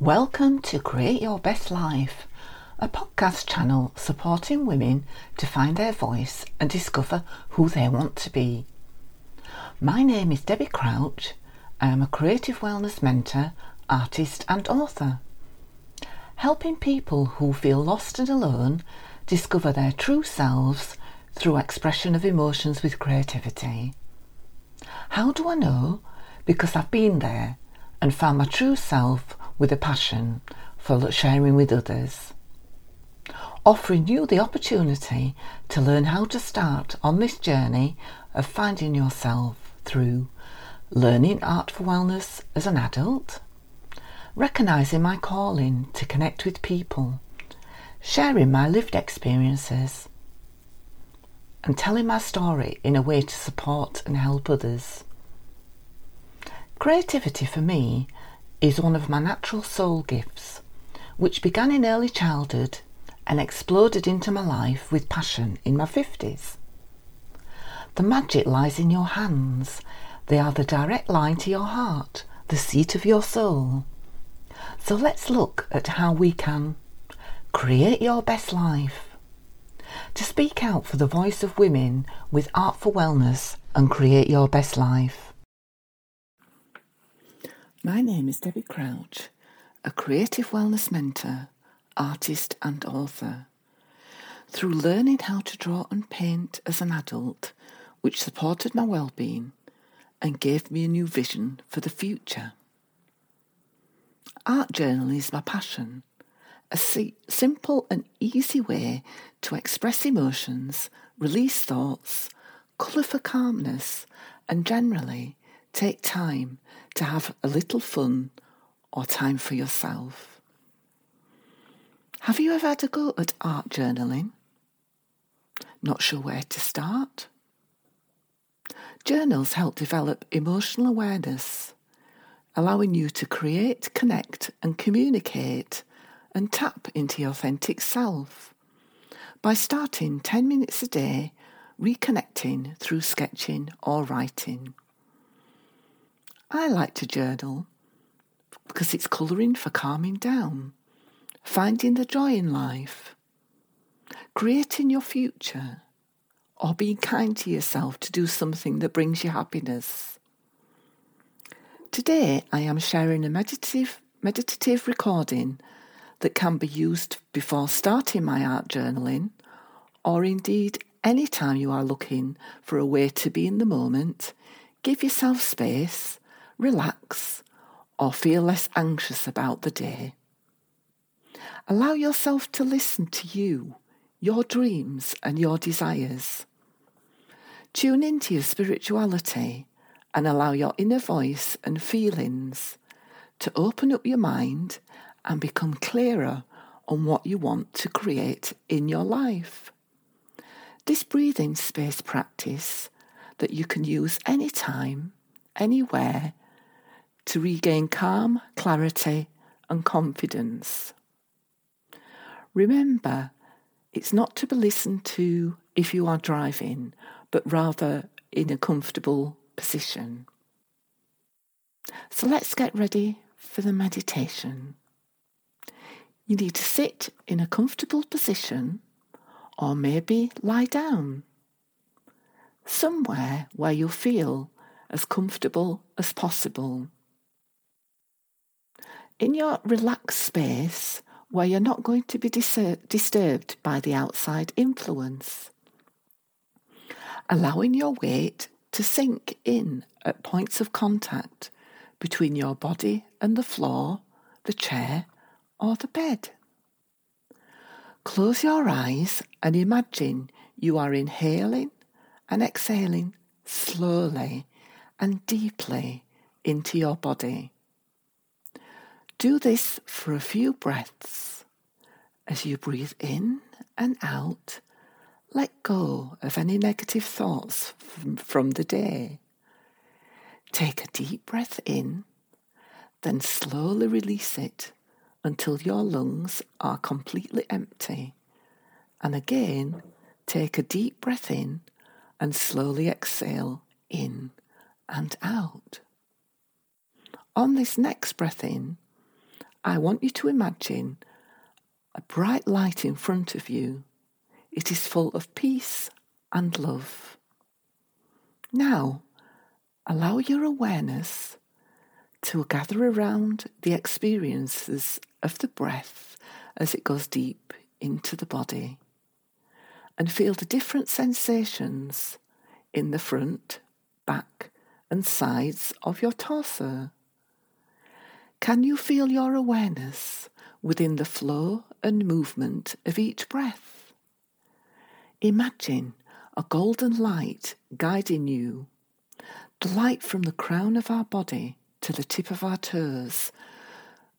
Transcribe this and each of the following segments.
Welcome to Create Your Best Life, a podcast channel supporting women to find their voice and discover who they want to be. My name is Debbie Crouch. I am a creative wellness mentor, artist, and author. Helping people who feel lost and alone discover their true selves through expression of emotions with creativity. How do I know? Because I've been there and found my true self with a passion for sharing with others. Offering you the opportunity to learn how to start on this journey of finding yourself through learning art for wellness as an adult, recognizing my calling to connect with people, sharing my lived experiences, and telling my story in a way to support and help others. Creativity for me is one of my natural soul gifts, which began in early childhood and exploded into my life with passion in my 50s. The magic lies in your hands. They are the direct line to your heart, the seat of your soul. So let's look at how we can create your best life. To speak out for the voice of women with Art for Wellness and create your best life. My name is Debbie Crouch, a creative wellness mentor, artist, and author. Through learning how to draw and paint as an adult, which supported my well-being and gave me a new vision for the future. Art journaling is my passion, a simple and easy way to express emotions, release thoughts, colour for calmness, and generally take time to have a little fun or time for yourself. Have you ever had a go at art journaling? Not sure where to start? Journals help develop emotional awareness, allowing you to create, connect, and communicate and tap into your authentic self by starting 10 minutes a day reconnecting through sketching or writing. I like to journal because it's colouring for calming down, finding the joy in life, creating your future, or being kind to yourself to do something that brings you happiness. Today I am sharing a meditative, meditative recording that can be used before starting my art journaling, or indeed any time you are looking for a way to be in the moment, give yourself space relax, or feel less anxious about the day. Allow yourself to listen to you, your dreams, and your desires. Tune into your spirituality and allow your inner voice and feelings to open up your mind and become clearer on what you want to create in your life. This breathing space practice that you can use anytime, anywhere, to regain calm, clarity, and confidence. Remember, it's not to be listened to if you are driving, but rather in a comfortable position. So let's get ready for the meditation. You need to sit in a comfortable position or maybe lie down. Somewhere where you feel as comfortable as possible in your relaxed space where you're not going to be dis- disturbed by the outside influence. Allowing your weight to sink in at points of contact between your body and the floor, the chair, or the bed. Close your eyes and imagine you are inhaling and exhaling slowly and deeply into your body. Do this for a few breaths. As you breathe in and out, let go of any negative thoughts from, from the day. Take a deep breath in, then slowly release it until your lungs are completely empty. And again, take a deep breath in and slowly exhale in and out. On this next breath in, I want you to imagine a bright light in front of you. It is full of peace and love. Now, allow your awareness to gather around the experiences of the breath as it goes deep into the body and feel the different sensations in the front, back, and sides of your torso. Can you feel your awareness within the flow and movement of each breath? Imagine a golden light guiding you, the light from the crown of our body to the tip of our toes,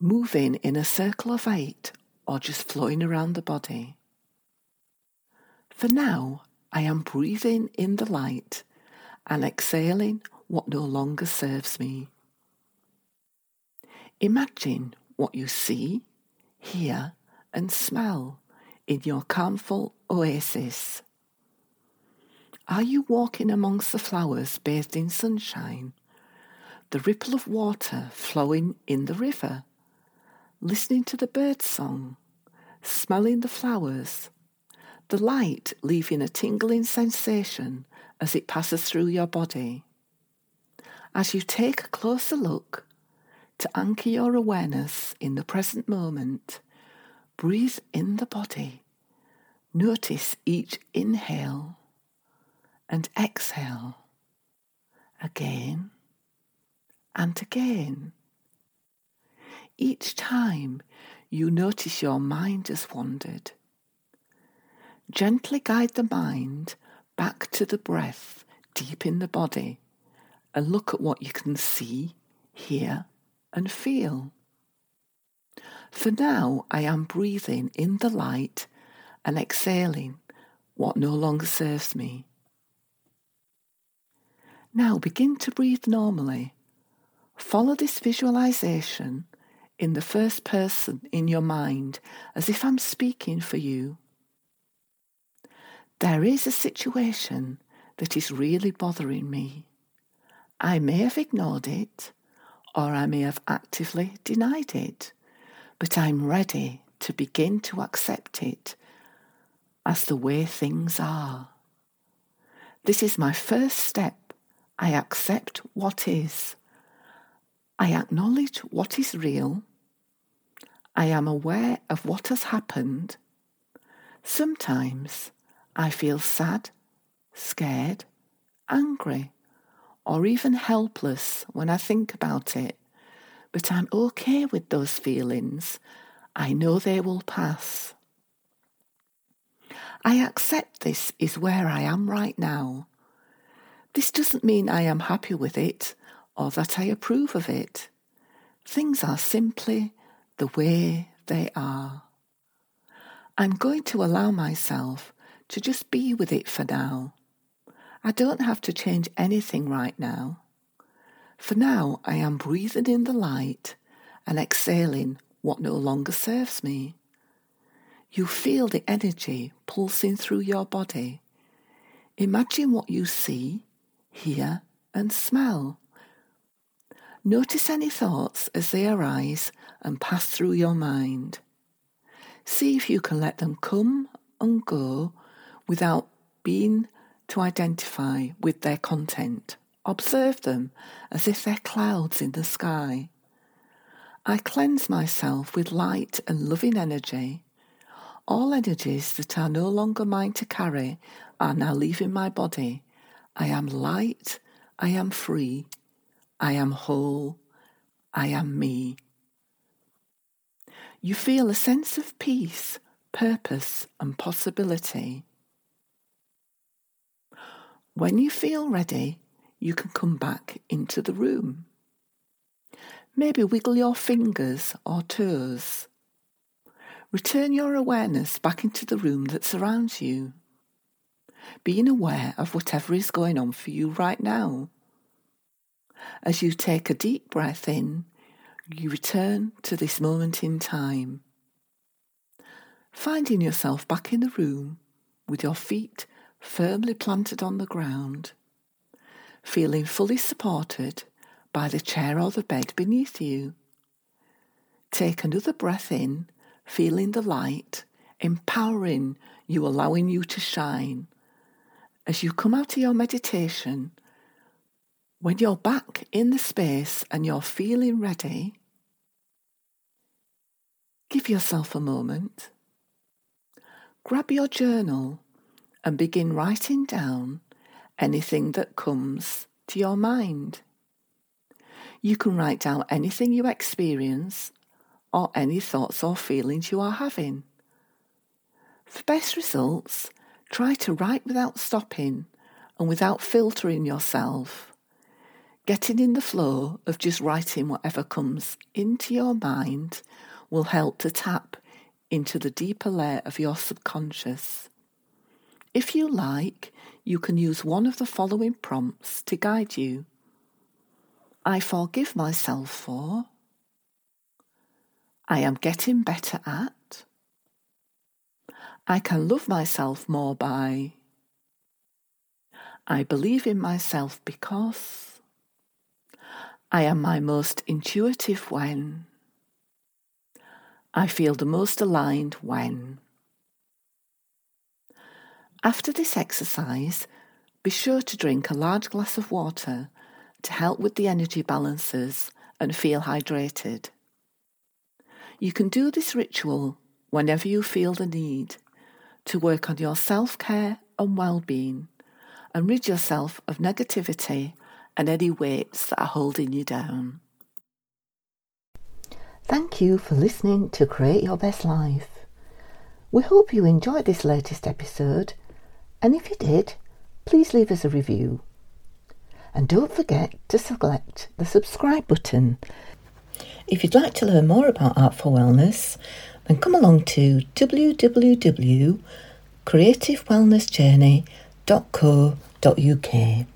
moving in a circle of eight or just flowing around the body. For now, I am breathing in the light and exhaling what no longer serves me. Imagine what you see, hear, and smell in your calmful oasis. Are you walking amongst the flowers bathed in sunshine? The ripple of water flowing in the river? Listening to the bird song? Smelling the flowers? The light leaving a tingling sensation as it passes through your body? As you take a closer look, to anchor your awareness in the present moment, breathe in the body. Notice each inhale and exhale again and again. Each time you notice your mind has wandered, gently guide the mind back to the breath deep in the body and look at what you can see, hear, and feel. For now, I am breathing in the light and exhaling what no longer serves me. Now begin to breathe normally. Follow this visualization in the first person in your mind as if I'm speaking for you. There is a situation that is really bothering me. I may have ignored it or I may have actively denied it, but I'm ready to begin to accept it as the way things are. This is my first step. I accept what is. I acknowledge what is real. I am aware of what has happened. Sometimes I feel sad, scared, angry or even helpless when I think about it, but I'm okay with those feelings. I know they will pass. I accept this is where I am right now. This doesn't mean I am happy with it or that I approve of it. Things are simply the way they are. I'm going to allow myself to just be with it for now. I don't have to change anything right now. For now, I am breathing in the light and exhaling what no longer serves me. You feel the energy pulsing through your body. Imagine what you see, hear, and smell. Notice any thoughts as they arise and pass through your mind. See if you can let them come and go without being to identify with their content. Observe them as if they're clouds in the sky. I cleanse myself with light and loving energy. All energies that are no longer mine to carry are now leaving my body. I am light, I am free, I am whole, I am me. You feel a sense of peace, purpose, and possibility. When you feel ready, you can come back into the room. Maybe wiggle your fingers or toes. Return your awareness back into the room that surrounds you, being aware of whatever is going on for you right now. As you take a deep breath in, you return to this moment in time, finding yourself back in the room with your feet firmly planted on the ground, feeling fully supported by the chair or the bed beneath you. Take another breath in, feeling the light, empowering you, allowing you to shine. As you come out of your meditation, when you're back in the space and you're feeling ready, give yourself a moment. Grab your journal and begin writing down anything that comes to your mind. You can write down anything you experience or any thoughts or feelings you are having. For best results, try to write without stopping and without filtering yourself. Getting in the flow of just writing whatever comes into your mind will help to tap into the deeper layer of your subconscious. If you like, you can use one of the following prompts to guide you. I forgive myself for. I am getting better at. I can love myself more by. I believe in myself because. I am my most intuitive when. I feel the most aligned when. After this exercise, be sure to drink a large glass of water to help with the energy balances and feel hydrated. You can do this ritual whenever you feel the need to work on your self care and well being and rid yourself of negativity and any weights that are holding you down. Thank you for listening to Create Your Best Life. We hope you enjoyed this latest episode, and if you did, please leave us a review. And don't forget to select the subscribe button if you'd like to learn more about Art for Wellness, then come along to www.creativewellnessjourney.co.uk.